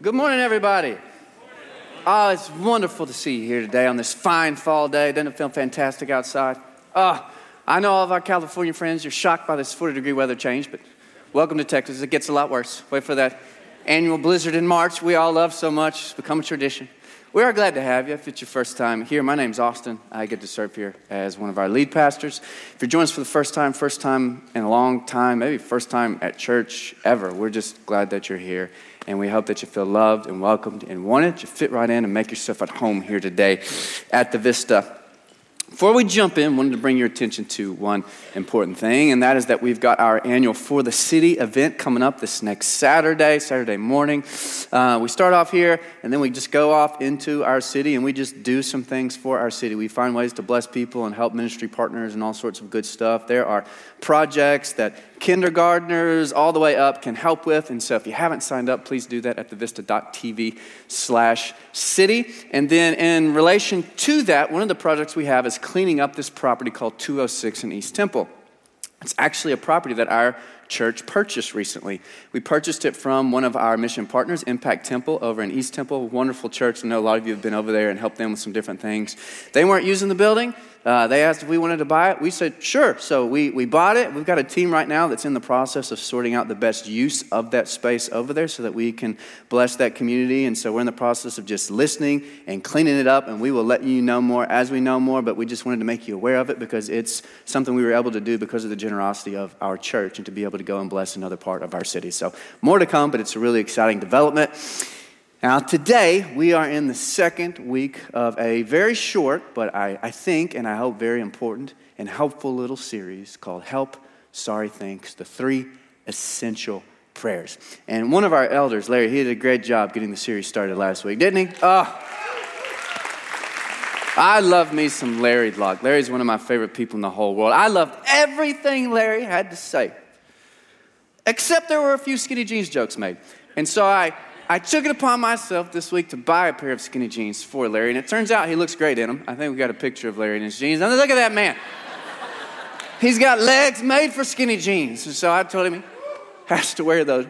Good morning, everybody. Oh, it's wonderful to see you here today on this fine fall day. Doesn't it feel fantastic outside? Oh, I know all of our California friends, you're shocked by this 40 degree weather change, but welcome to Texas. It gets a lot worse. Wait for that annual blizzard in March we all love so much. It's become a tradition. We are glad to have you. If it's your first time here, my name's Austin. I get to serve here as one of our lead pastors. If you're joining us for the first time, first time in a long time, maybe first time at church ever, we're just glad that you're here. And we hope that you feel loved and welcomed and wanted to fit right in and make yourself at home here today at the Vista. Before we jump in, I wanted to bring your attention to one important thing, and that is that we've got our annual For the City event coming up this next Saturday, Saturday morning. Uh, we start off here, and then we just go off into our city, and we just do some things for our city. We find ways to bless people and help ministry partners and all sorts of good stuff. There are projects that kindergartners all the way up can help with. And so if you haven't signed up, please do that at thevista.tv slash city. And then in relation to that, one of the projects we have is cleaning up this property called 206 in East Temple. It's actually a property that our church purchased recently. We purchased it from one of our mission partners, Impact Temple, over in East Temple. Wonderful church. I know a lot of you have been over there and helped them with some different things. They weren't using the building. Uh, they asked if we wanted to buy it. We said, sure. So we, we bought it. We've got a team right now that's in the process of sorting out the best use of that space over there so that we can bless that community. And so we're in the process of just listening and cleaning it up. And we will let you know more as we know more. But we just wanted to make you aware of it because it's something we were able to do because of the generosity of our church and to be able to go and bless another part of our city. So more to come, but it's a really exciting development. Now, today we are in the second week of a very short, but I, I, think and I hope very important and helpful little series called Help, Sorry, Thanks the Three Essential Prayers. And one of our elders, Larry, he did a great job getting the series started last week, didn't he? Oh. I love me some Larry Locke. Larry's one of my favorite people in the whole world. I loved everything Larry had to say, except there were a few skinny jeans jokes made. And so I I took it upon myself this week to buy a pair of skinny jeans for Larry, and it turns out he looks great in them. I think we got a picture of Larry in his jeans. And look at that man. He's got legs made for skinny jeans. And so I told him he has to wear those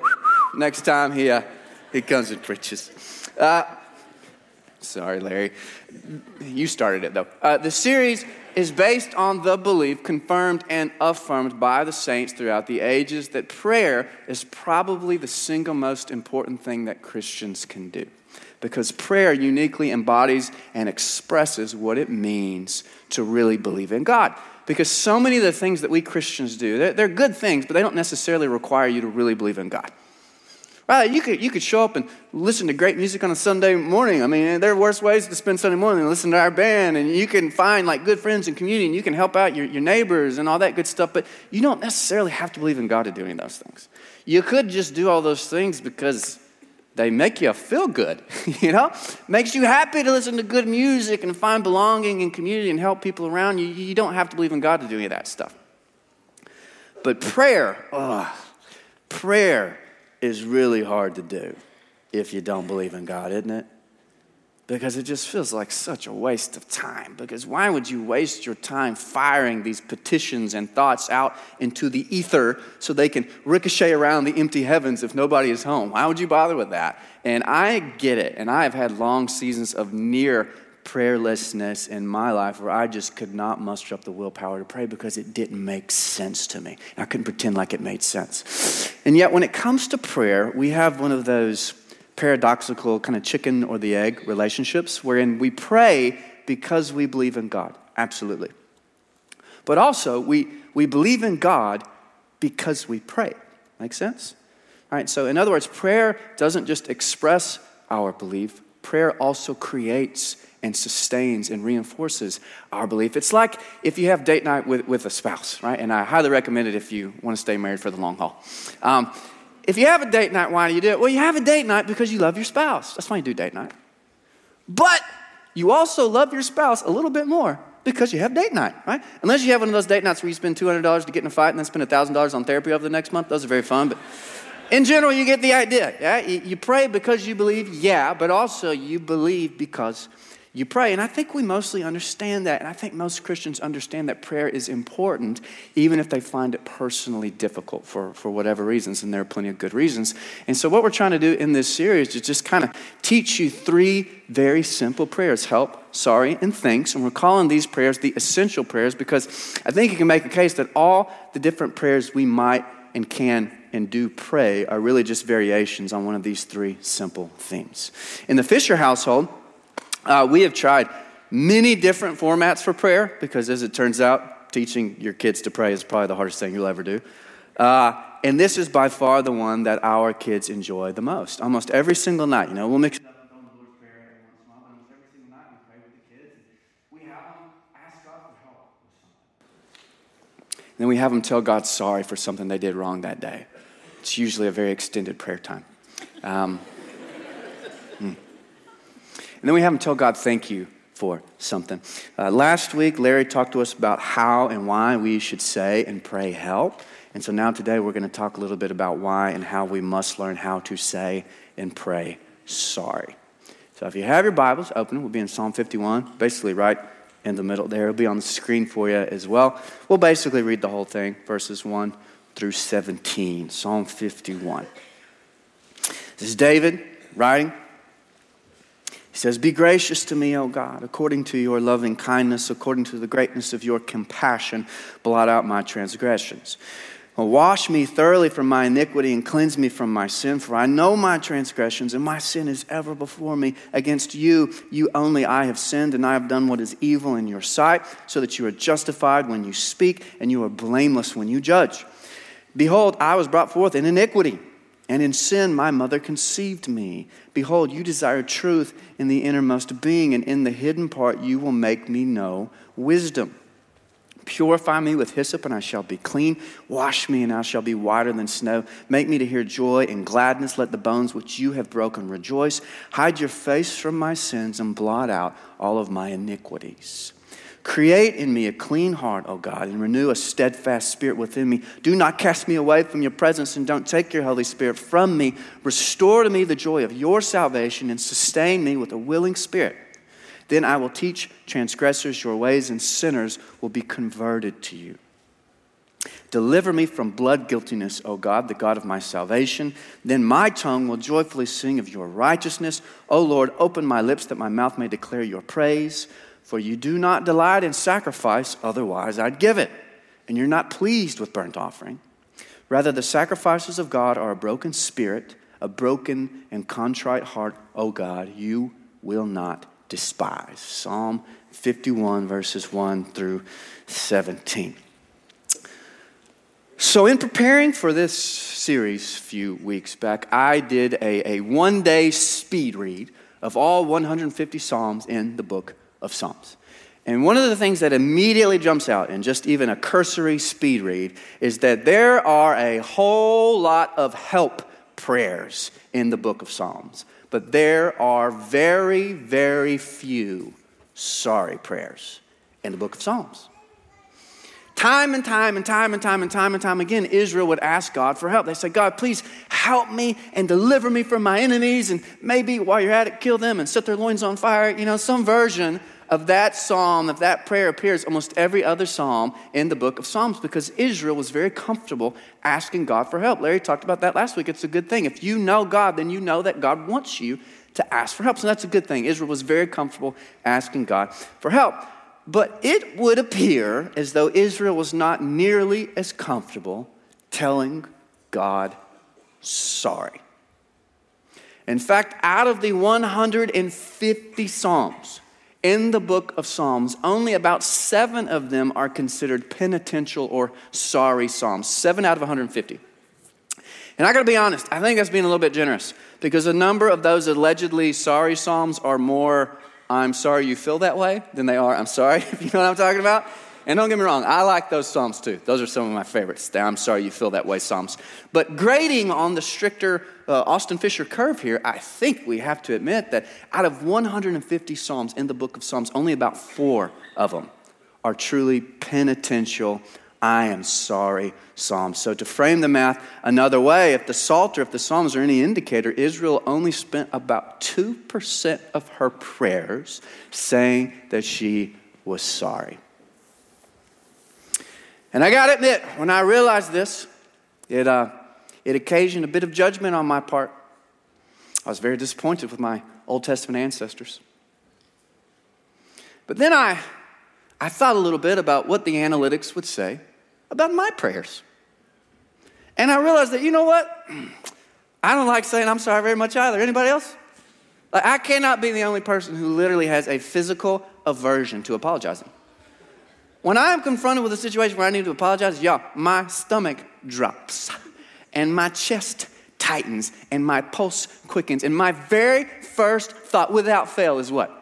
next time he, uh, he comes and preaches. Uh, sorry, Larry. You started it, though. Uh, the series is based on the belief confirmed and affirmed by the saints throughout the ages that prayer is probably the single most important thing that Christians can do. Because prayer uniquely embodies and expresses what it means to really believe in God. Because so many of the things that we Christians do, they're, they're good things, but they don't necessarily require you to really believe in God. Right? You could, you could show up and listen to great music on a Sunday morning. I mean, there are worse ways to spend Sunday morning than listen to our band. And you can find like good friends and community and you can help out your, your neighbors and all that good stuff. But you don't necessarily have to believe in God to do any of those things. You could just do all those things because they make you feel good, you know? Makes you happy to listen to good music and find belonging and community and help people around you. You don't have to believe in God to do any of that stuff. But prayer, oh, prayer is really hard to do if you don't believe in God, isn't it? Because it just feels like such a waste of time. Because why would you waste your time firing these petitions and thoughts out into the ether so they can ricochet around the empty heavens if nobody is home? Why would you bother with that? And I get it. And I have had long seasons of near prayerlessness in my life where I just could not muster up the willpower to pray because it didn't make sense to me. I couldn't pretend like it made sense. And yet, when it comes to prayer, we have one of those paradoxical kind of chicken or the egg relationships wherein we pray because we believe in God. Absolutely. But also, we, we believe in God because we pray. Make sense? All right, so in other words, prayer doesn't just express our belief, prayer also creates and sustains and reinforces our belief. It's like if you have date night with, with a spouse, right? And I highly recommend it if you want to stay married for the long haul. Um, if you have a date night, why do you do it? Well, you have a date night because you love your spouse. That's why you do date night. But you also love your spouse a little bit more because you have date night, right? Unless you have one of those date nights where you spend $200 to get in a fight and then spend $1,000 on therapy over the next month. Those are very fun, but in general, you get the idea. Yeah? You pray because you believe, yeah, but also you believe because you pray. And I think we mostly understand that. And I think most Christians understand that prayer is important, even if they find it personally difficult for, for whatever reasons. And there are plenty of good reasons. And so, what we're trying to do in this series is just kind of teach you three very simple prayers help, sorry, and thanks. And we're calling these prayers the essential prayers because I think you can make a case that all the different prayers we might and can and do pray are really just variations on one of these three simple themes. In the Fisher household, uh, we have tried many different formats for prayer because, as it turns out, teaching your kids to pray is probably the hardest thing you'll ever do. Uh, and this is by far the one that our kids enjoy the most. Almost every single night, you know, we'll mix. And then we have them tell God sorry for something they did wrong that day. It's usually a very extended prayer time. Um, and then we have them tell God thank you for something. Uh, last week, Larry talked to us about how and why we should say and pray help. And so now today, we're going to talk a little bit about why and how we must learn how to say and pray sorry. So if you have your Bibles open, we'll be in Psalm 51, basically right in the middle there. It'll be on the screen for you as well. We'll basically read the whole thing, verses 1 through 17. Psalm 51. This is David writing he says, Be gracious to me, O God, according to your loving kindness, according to the greatness of your compassion, blot out my transgressions. Wash me thoroughly from my iniquity and cleanse me from my sin, for I know my transgressions, and my sin is ever before me. Against you, you only, I have sinned, and I have done what is evil in your sight, so that you are justified when you speak, and you are blameless when you judge. Behold, I was brought forth in iniquity and in sin, my mother conceived me. Behold, you desire truth in the innermost being, and in the hidden part you will make me know wisdom. Purify me with hyssop, and I shall be clean. Wash me, and I shall be whiter than snow. Make me to hear joy and gladness. Let the bones which you have broken rejoice. Hide your face from my sins, and blot out all of my iniquities. Create in me a clean heart, O God, and renew a steadfast spirit within me. Do not cast me away from your presence, and don't take your Holy Spirit from me. Restore to me the joy of your salvation, and sustain me with a willing spirit. Then I will teach transgressors your ways, and sinners will be converted to you. Deliver me from blood guiltiness, O God, the God of my salvation. Then my tongue will joyfully sing of your righteousness. O Lord, open my lips that my mouth may declare your praise. For you do not delight in sacrifice, otherwise I'd give it. And you're not pleased with burnt offering. Rather, the sacrifices of God are a broken spirit, a broken and contrite heart, O God, you will not despise. Psalm 51, verses 1 through 17. So, in preparing for this series a few weeks back, I did a, a one day speed read of all 150 Psalms in the book of Psalms. And one of the things that immediately jumps out in just even a cursory speed read is that there are a whole lot of help prayers in the book of Psalms, but there are very, very few sorry prayers in the book of Psalms. Time and time and time and time and time and time again, Israel would ask God for help. They said, God, please help me and deliver me from my enemies, and maybe while you're at it, kill them and set their loins on fire. You know, some version of that psalm, of that prayer, appears almost every other psalm in the book of Psalms because Israel was very comfortable asking God for help. Larry talked about that last week. It's a good thing. If you know God, then you know that God wants you to ask for help. So that's a good thing. Israel was very comfortable asking God for help. But it would appear as though Israel was not nearly as comfortable telling God sorry. In fact, out of the 150 Psalms in the book of Psalms, only about seven of them are considered penitential or sorry Psalms. Seven out of 150. And I gotta be honest, I think that's being a little bit generous because a number of those allegedly sorry Psalms are more I'm sorry you feel that way than they are I'm sorry, if you know what I'm talking about. And don't get me wrong, I like those Psalms too. Those are some of my favorites. The I'm sorry you feel that way Psalms. But grading on the stricter uh, Austin Fisher curve here, I think we have to admit that out of 150 Psalms in the book of Psalms, only about four of them are truly penitential I am sorry Psalms. So, to frame the math another way, if the Psalter, if the Psalms are any indicator, Israel only spent about 2% of her prayers saying that she was sorry. And I got to admit, when I realized this, it, uh, it occasioned a bit of judgment on my part. I was very disappointed with my Old Testament ancestors. But then I, I thought a little bit about what the analytics would say about my prayers. And I realized that, you know what? I don't like saying I'm sorry very much either. Anybody else? Like, I cannot be the only person who literally has a physical aversion to apologizing. When I am confronted with a situation where I need to apologize, y'all, my stomach drops and my chest tightens and my pulse quickens. And my very first thought, without fail, is what?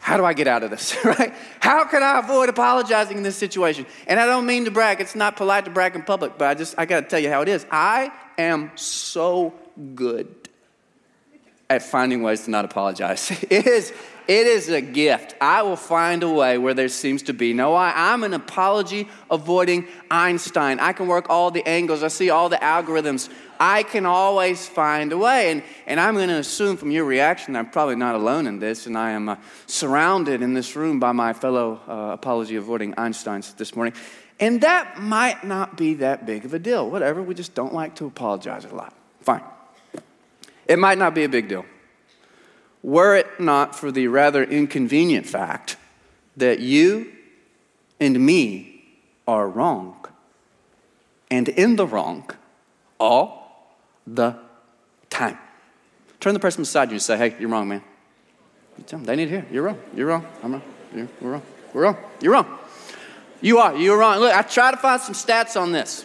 How do I get out of this, right? How can I avoid apologizing in this situation? And I don't mean to brag. It's not polite to brag in public, but I just, I got to tell you how it is. I am so good at finding ways to not apologize. It is, it is a gift. I will find a way where there seems to be no I. I'm an apology avoiding Einstein. I can work all the angles, I see all the algorithms. I can always find a way. And, and I'm going to assume from your reaction I'm probably not alone in this, and I am uh, surrounded in this room by my fellow uh, apology avoiding Einsteins this morning. And that might not be that big of a deal. Whatever, we just don't like to apologize a lot. Fine. It might not be a big deal. Were it not for the rather inconvenient fact that you and me are wrong and in the wrong all the time. Turn the person beside you and say, hey, you're wrong, man. You tell them, they need to hear. You're wrong. You're wrong. I'm wrong. You're, we're wrong. We're wrong. You're wrong. You are. You're wrong. Look, I try to find some stats on this.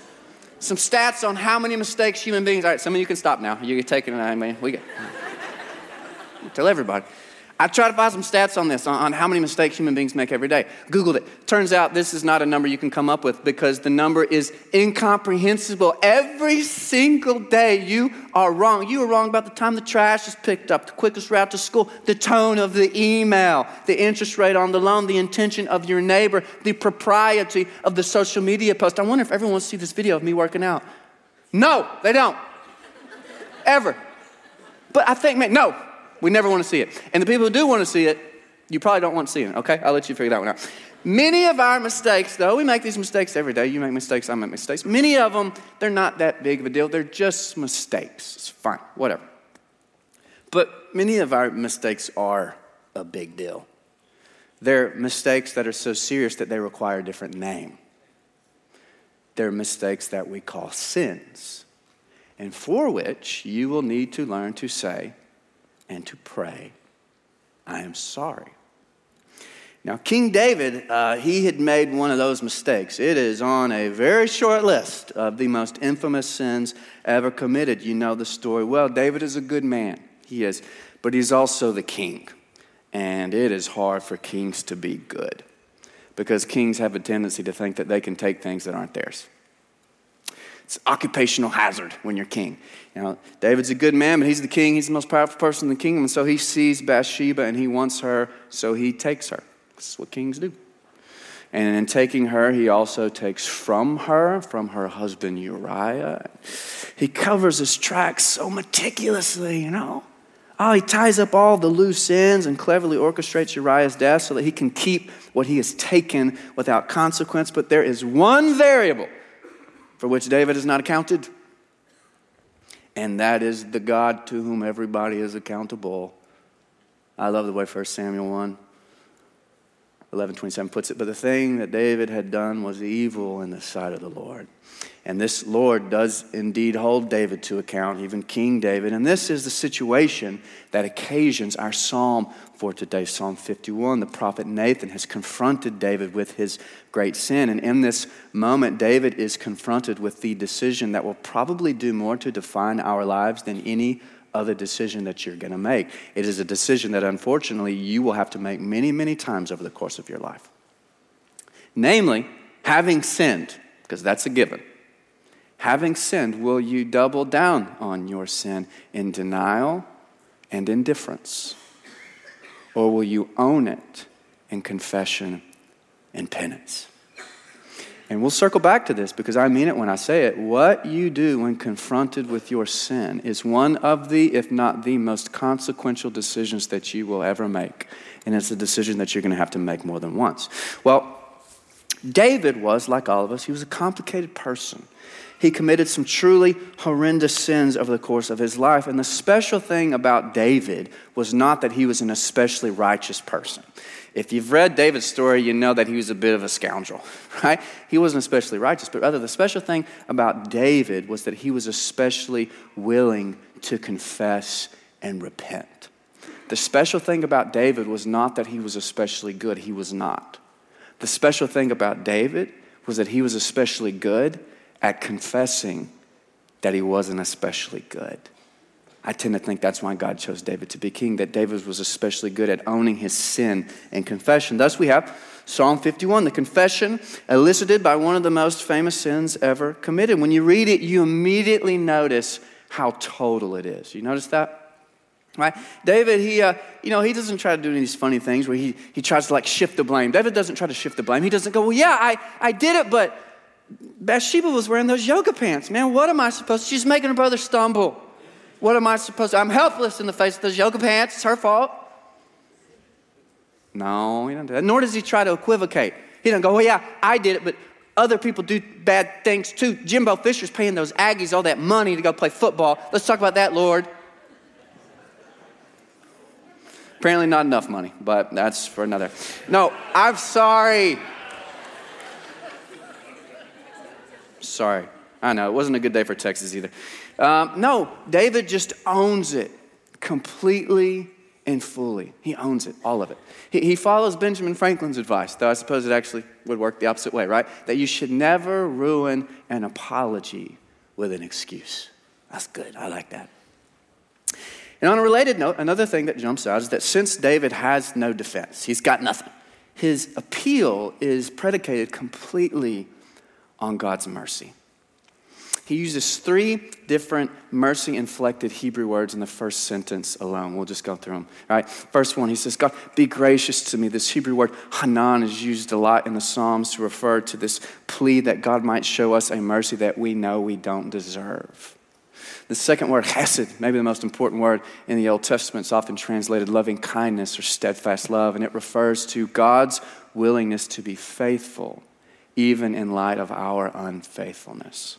Some stats on how many mistakes human beings. All right, some of you can stop now. You're taking it. I mean, we get. Tell everybody. I tried to find some stats on this, on, how many mistakes human beings make every day. Googled it. Turns out this is not a number you can come up with because the number is incomprehensible. Every single day you are wrong. You are wrong about the time the trash is picked up, the quickest route to school, the tone of the email, the interest rate on the loan, the intention of your neighbor, the propriety of the social media post. I wonder if everyone wants to see this video of me working out. No, they don't. Ever. But I think, man, no, we never want to see it. And the people who do want to see it, you probably don't want to see it, okay? I'll let you figure that one out. Many of our mistakes, though, we make these mistakes every day. You make mistakes, I make mistakes. Many of them, they're not that big of a deal. They're just mistakes. It's fine, whatever. But many of our mistakes are a big deal. They're mistakes that are so serious that they require a different name. They're mistakes that we call sins, and for which you will need to learn to say, and to pray, I am sorry. Now, King David, uh, he had made one of those mistakes. It is on a very short list of the most infamous sins ever committed. You know the story well. David is a good man, he is, but he's also the king. And it is hard for kings to be good because kings have a tendency to think that they can take things that aren't theirs. It's occupational hazard when you're king. You know, David's a good man, but he's the king. He's the most powerful person in the kingdom. And so he sees Bathsheba and he wants her, so he takes her. This is what kings do. And in taking her, he also takes from her, from her husband Uriah. He covers his tracks so meticulously, you know. Oh, he ties up all the loose ends and cleverly orchestrates Uriah's death so that he can keep what he has taken without consequence. But there is one variable for which David is not accounted. And that is the God to whom everybody is accountable. I love the way 1 Samuel 1 11 27 puts it. But the thing that David had done was evil in the sight of the Lord. And this Lord does indeed hold David to account, even King David. And this is the situation that occasions our psalm for today, Psalm 51. The prophet Nathan has confronted David with his great sin. And in this moment, David is confronted with the decision that will probably do more to define our lives than any other decision that you're going to make. It is a decision that unfortunately you will have to make many, many times over the course of your life. Namely, having sinned, because that's a given. Having sinned, will you double down on your sin in denial and indifference? Or will you own it in confession and penance? And we'll circle back to this because I mean it when I say it. What you do when confronted with your sin is one of the, if not the most consequential decisions that you will ever make. And it's a decision that you're going to have to make more than once. Well, David was, like all of us, he was a complicated person. He committed some truly horrendous sins over the course of his life. And the special thing about David was not that he was an especially righteous person. If you've read David's story, you know that he was a bit of a scoundrel, right? He wasn't especially righteous, but rather the special thing about David was that he was especially willing to confess and repent. The special thing about David was not that he was especially good, he was not. The special thing about David was that he was especially good at confessing that he wasn't especially good. I tend to think that's why God chose David to be king, that David was especially good at owning his sin and confession. Thus, we have Psalm 51, the confession elicited by one of the most famous sins ever committed. When you read it, you immediately notice how total it is. You notice that? Right? David, he, uh, you know, he doesn't try to do any of these funny things where he, he tries to like shift the blame. David doesn't try to shift the blame. He doesn't go, well, yeah, I, I did it, but Bathsheba was wearing those yoga pants. Man, what am I supposed to? She's making her brother stumble. What am I supposed to? I'm helpless in the face of those yoga pants. It's her fault. No, he doesn't do that. Nor does he try to equivocate. He doesn't go, well, yeah, I did it, but other people do bad things too. Jimbo Fisher's paying those Aggies all that money to go play football. Let's talk about that, Lord. Apparently, not enough money, but that's for another. No, I'm sorry. Sorry. I know, it wasn't a good day for Texas either. Um, no, David just owns it completely and fully. He owns it, all of it. He, he follows Benjamin Franklin's advice, though I suppose it actually would work the opposite way, right? That you should never ruin an apology with an excuse. That's good. I like that. And on a related note, another thing that jumps out is that since David has no defense, he's got nothing, his appeal is predicated completely on God's mercy. He uses three different mercy inflected Hebrew words in the first sentence alone. We'll just go through them. All right. First one, he says, God, be gracious to me. This Hebrew word, hanan, is used a lot in the Psalms to refer to this plea that God might show us a mercy that we know we don't deserve. The second word, hesed, maybe the most important word in the Old Testament, is often translated loving kindness or steadfast love, and it refers to God's willingness to be faithful even in light of our unfaithfulness.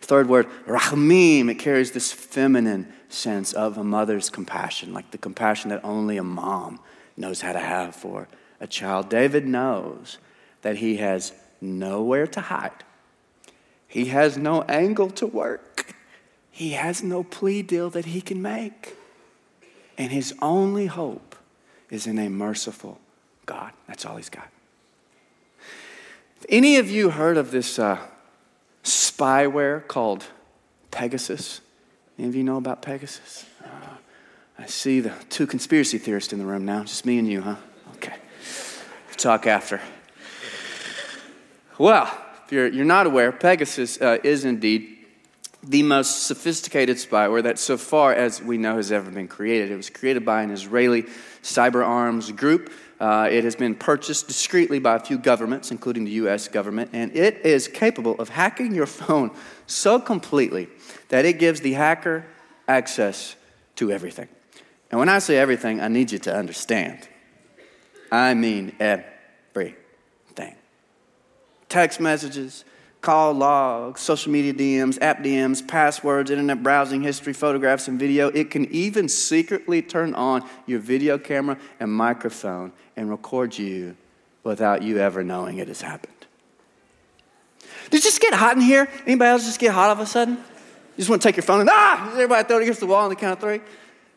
Third word, rahmim, it carries this feminine sense of a mother's compassion, like the compassion that only a mom knows how to have for a child. David knows that he has nowhere to hide, he has no angle to work, he has no plea deal that he can make. And his only hope is in a merciful God. That's all he's got. Any of you heard of this uh, spyware called Pegasus? Any of you know about Pegasus? Uh, I see the two conspiracy theorists in the room now. Just me and you, huh? Okay. We'll talk after. Well, if you're, you're not aware, Pegasus uh, is indeed the most sophisticated spyware that, so far as we know, has ever been created. It was created by an Israeli cyber arms group uh, it has been purchased discreetly by a few governments, including the US government, and it is capable of hacking your phone so completely that it gives the hacker access to everything. And when I say everything, I need you to understand. I mean everything text messages, call logs, social media DMs, app DMs, passwords, internet browsing history, photographs, and video. It can even secretly turn on your video camera and microphone and record you without you ever knowing it has happened. Did it just get hot in here? Anybody else just get hot all of a sudden? You just want to take your phone and ah, everybody throw it against the wall on the count of three?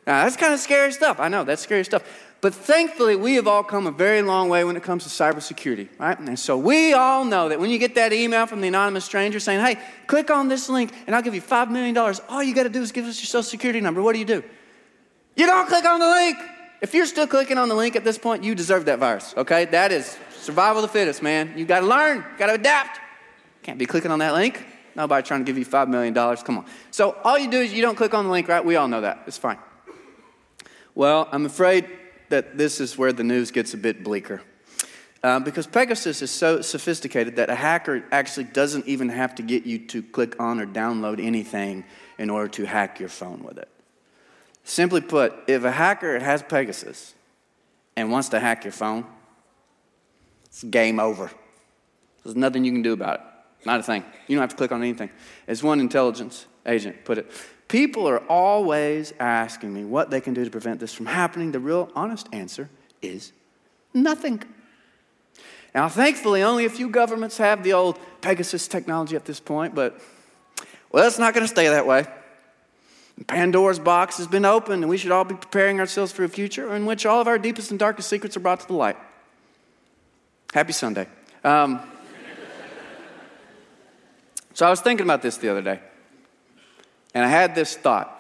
Now, that's kind of scary stuff. I know, that's scary stuff. But thankfully, we have all come a very long way when it comes to cybersecurity, right? And so we all know that when you get that email from the anonymous stranger saying, hey, click on this link and I'll give you $5 million, all you got to do is give us your social security number. What do you do? You don't click on the link. If you're still clicking on the link at this point, you deserve that virus, okay? That is survival of the fittest, man. You got to learn, got to adapt. Can't be clicking on that link. Nobody trying to give you $5 million. Come on. So all you do is you don't click on the link, right? We all know that. It's fine. Well, I'm afraid that this is where the news gets a bit bleaker. Uh, because Pegasus is so sophisticated that a hacker actually doesn't even have to get you to click on or download anything in order to hack your phone with it. Simply put, if a hacker has Pegasus and wants to hack your phone, it's game over. There's nothing you can do about it. Not a thing. You don't have to click on anything. As one intelligence agent put it, people are always asking me what they can do to prevent this from happening. The real honest answer is nothing. Now, thankfully, only a few governments have the old Pegasus technology at this point, but well, it's not going to stay that way. Pandora's box has been opened, and we should all be preparing ourselves for a future in which all of our deepest and darkest secrets are brought to the light. Happy Sunday. Um, so I was thinking about this the other day, and I had this thought,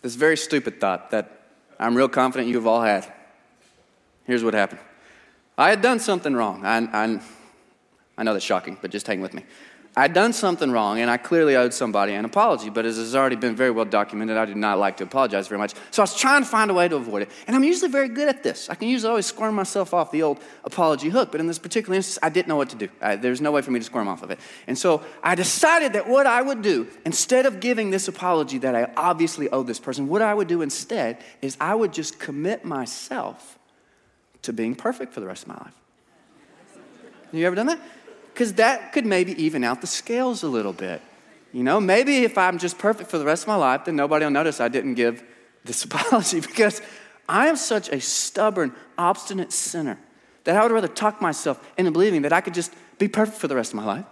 this very stupid thought that I'm real confident you've all had. Here's what happened I had done something wrong. I, I, I know that's shocking, but just hang with me. I'd done something wrong, and I clearly owed somebody an apology, but as has already been very well documented, I do not like to apologize very much. So I was trying to find a way to avoid it. And I'm usually very good at this. I can usually always squirm myself off the old apology hook, but in this particular instance, I didn't know what to do. I, there's no way for me to squirm off of it. And so I decided that what I would do, instead of giving this apology that I obviously owe this person, what I would do instead is I would just commit myself to being perfect for the rest of my life. You ever done that? Because that could maybe even out the scales a little bit. You know, maybe if I'm just perfect for the rest of my life, then nobody will notice I didn't give this apology because I am such a stubborn, obstinate sinner that I would rather talk myself into believing that I could just be perfect for the rest of my life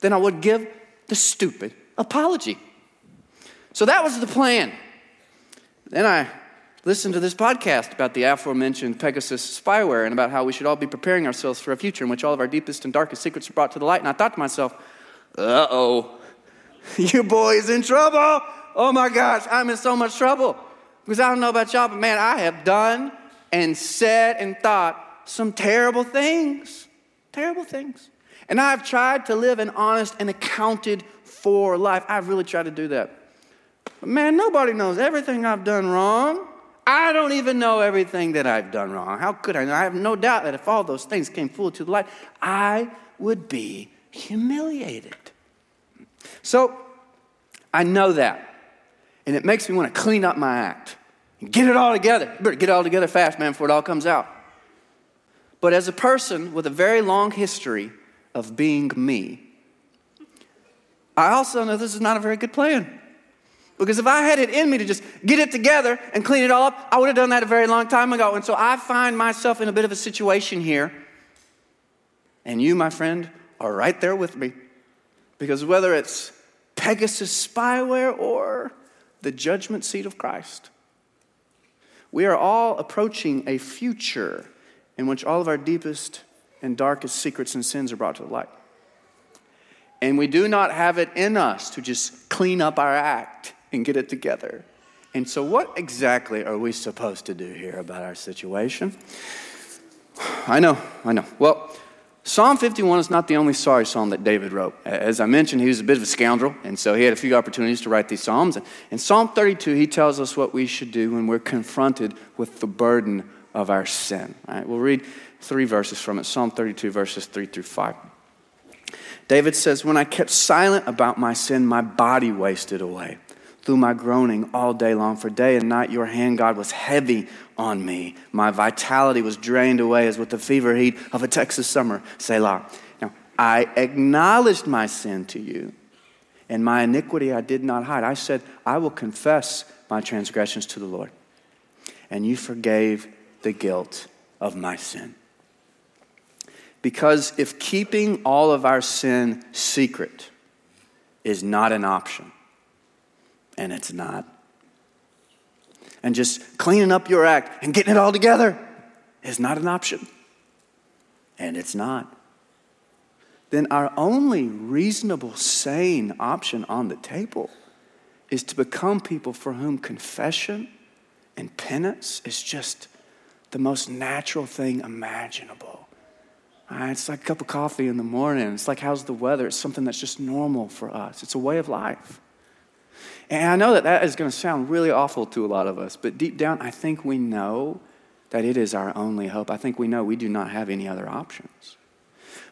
than I would give the stupid apology. So that was the plan. Then I listen to this podcast about the aforementioned Pegasus spyware and about how we should all be preparing ourselves for a future in which all of our deepest and darkest secrets are brought to the light. And I thought to myself, uh oh, you boys in trouble. Oh my gosh, I'm in so much trouble. Because I don't know about y'all, but man, I have done and said and thought some terrible things. Terrible things. And I've tried to live an honest and accounted for life. I've really tried to do that. But man, nobody knows everything I've done wrong. I don't even know everything that I've done wrong. How could I? I have no doubt that if all those things came full to the light, I would be humiliated. So I know that. And it makes me want to clean up my act and get it all together. You better get it all together fast, man, before it all comes out. But as a person with a very long history of being me, I also know this is not a very good plan. Because if I had it in me to just get it together and clean it all up, I would have done that a very long time ago. And so I find myself in a bit of a situation here. And you, my friend, are right there with me. Because whether it's Pegasus spyware or the judgment seat of Christ, we are all approaching a future in which all of our deepest and darkest secrets and sins are brought to the light. And we do not have it in us to just clean up our act and get it together. And so, what exactly are we supposed to do here about our situation? I know, I know. Well, Psalm 51 is not the only sorry psalm that David wrote. As I mentioned, he was a bit of a scoundrel, and so he had a few opportunities to write these psalms. In Psalm 32, he tells us what we should do when we're confronted with the burden of our sin. All right, we'll read three verses from it Psalm 32, verses 3 through 5. David says, When I kept silent about my sin, my body wasted away through my groaning all day long. For day and night your hand, God, was heavy on me. My vitality was drained away as with the fever heat of a Texas summer. Selah. Now, I acknowledged my sin to you, and my iniquity I did not hide. I said, I will confess my transgressions to the Lord. And you forgave the guilt of my sin. Because if keeping all of our sin secret is not an option, and it's not. And just cleaning up your act and getting it all together is not an option, and it's not. Then our only reasonable, sane option on the table is to become people for whom confession and penance is just the most natural thing imaginable. Uh, it's like a cup of coffee in the morning. It's like, how's the weather? It's something that's just normal for us. It's a way of life. And I know that that is going to sound really awful to a lot of us, but deep down, I think we know that it is our only hope. I think we know we do not have any other options.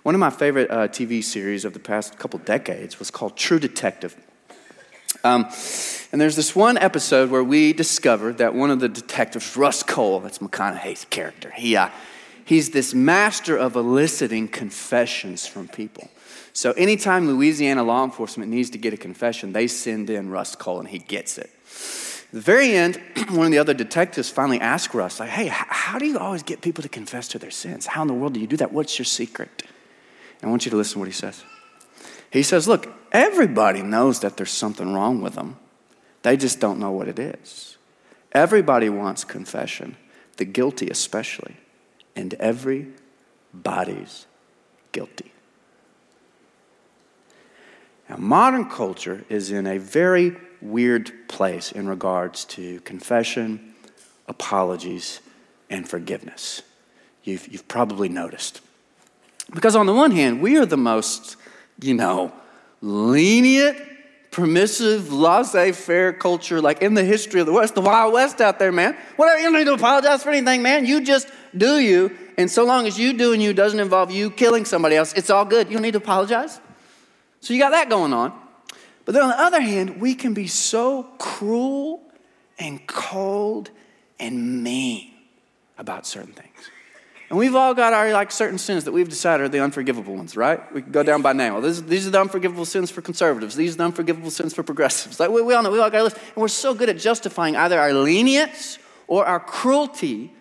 One of my favorite uh, TV series of the past couple decades was called True Detective. Um, and there's this one episode where we discovered that one of the detectives, Rust Cohle, that's McConaughey's character, he, uh, he's this master of eliciting confessions from people. So anytime Louisiana law enforcement needs to get a confession, they send in Rust Cohle and he gets it. At the very end, one of the other detectives finally asks Russ, like, hey, how do you always get people to confess to their sins? How in the world do you do that? What's your secret? And I want you to listen to what he says. He says, look, everybody knows that there's something wrong with them. They just don't know what it is. Everybody wants confession, the guilty especially, and everybody's guilty. Now, modern culture is in a very weird place in regards to confession, apologies, and forgiveness. You've, you've probably noticed. Because, on the one hand, we are the most, you know, lenient, permissive, laissez faire culture, like in the history of the West, the Wild West out there, man. Whatever, you don't need to apologize for anything, man. You just do you. And so long as you doing you doesn't involve you killing somebody else, it's all good. You don't need to apologize. So you got that going on. But then on the other hand, we can be so cruel and cold and mean about certain things. And we've all got our like certain sins that we've decided are the unforgivable ones, right? We can go down by name. Well, this, these are the unforgivable sins for conservatives. These are the unforgivable sins for progressives. Like we, we all know, we all got a list. And we're so good at justifying either our lenience or our cruelty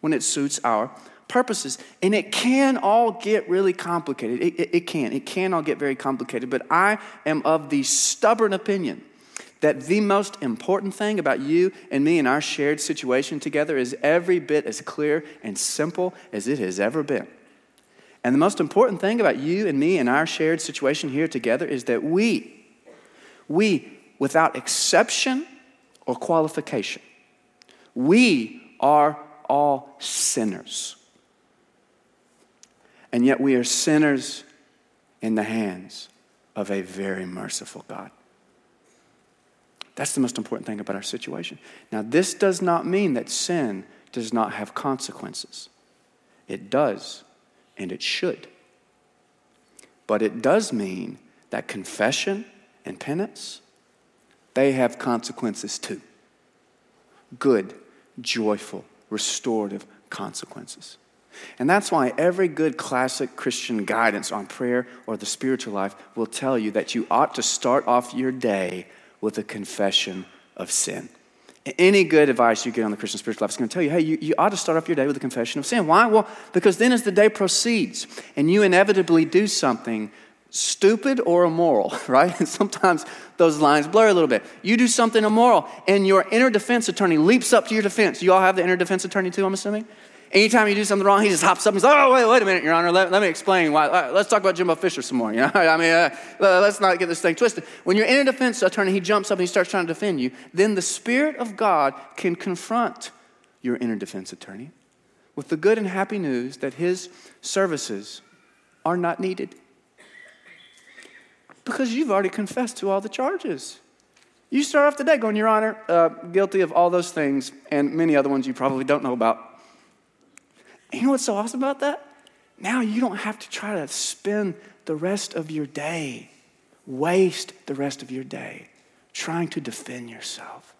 when it suits our purposes. And it can all get really complicated. It, it, it, can. It can all get very complicated. But I am of the stubborn opinion that the most important thing about you and me and our shared situation together is every bit as clear and simple as it has ever been. And the most important thing about you and me and our shared situation here together is that we, we, without exception or qualification, we are all sinners. And yet we are sinners in the hands of a very merciful God. That's the most important thing about our situation. Now, this does not mean that sin does not have consequences. It does, and it should. But it does mean that confession and penance, they have consequences too. Good, joyful, restorative consequences. And that's why every good classic Christian guidance on prayer or the spiritual life will tell you that you ought to start off your day with a confession of sin. Any good advice you get on the Christian spiritual life is going to tell you, hey, you, you ought to start off your day with a confession of sin. Why? Well, because then as the day proceeds and you inevitably do something stupid or immoral, right? And sometimes those lines blur a little bit. You do something immoral, and your inner defense attorney leaps up to your defense. You all have the inner defense attorney too, I'm assuming? Anytime you do something wrong, he just hops up and he's like, oh, wait, wait a minute, Your Honor. Let, let me explain why. Right, let's talk about Jimbo Fisher some more. You know? I mean, uh, let's not get this thing twisted. When you're in a defense attorney, he jumps up and he starts trying to defend you. Then the Spirit of God can confront your inner defense attorney with the good and happy news that his services are not needed. Because you've already confessed to all the charges. You start off the day going, Your Honor, uh, guilty of all those things and many other ones you probably don't know about. And you know what's so awesome about that? Now you don't have to try to spend the rest of your day, waste the rest of your day trying to defend yourself.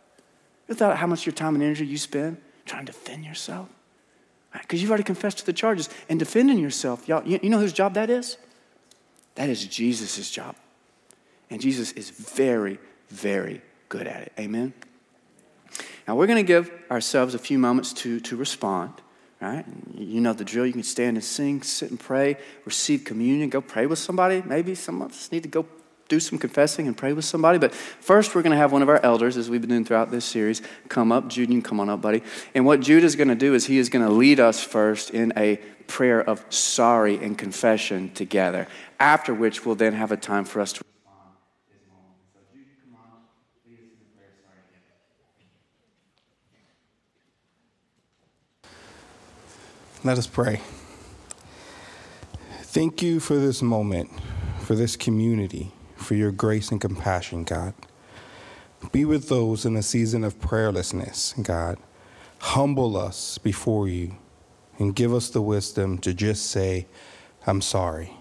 You thought how much your time and energy you spend trying to defend yourself? Because you've already confessed to the charges. And defending yourself, y'all, you, you know whose job that is? That is Jesus' job. And Jesus is very, very good at it. Amen? Now, we're going to give ourselves a few moments to, to respond. Right? You know the drill. You can stand and sing, sit and pray, receive communion, go pray with somebody. Maybe some of us need to go do some confessing and pray with somebody. But first, we're going to have one of our elders, as we've been doing throughout this series, come up. Jude, you can come on up, buddy. And what Jude is going to do is he is going to lead us first in a prayer of sorry and confession together, after which we'll then have a time for us to Let us pray. Thank you for this moment, for this community, for your grace and compassion, God. Be with those in a season of prayerlessness, God, humble us before you and give us the wisdom to just say, I'm sorry.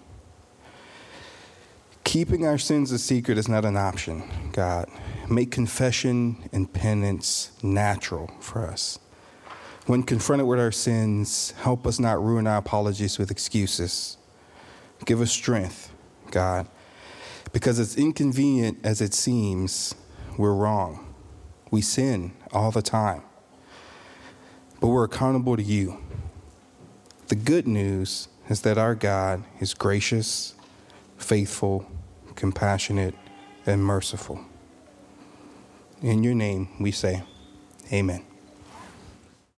Keeping our sins a secret is not an option, God. Make confession and penance natural for us. When confronted with our sins, help us not ruin our apologies with excuses. Give us strength, God, because as inconvenient as it seems, we're wrong. We sin all the time, but we're accountable to you. The good news is that our God is gracious, faithful, compassionate, and merciful. In your name we say, Amen.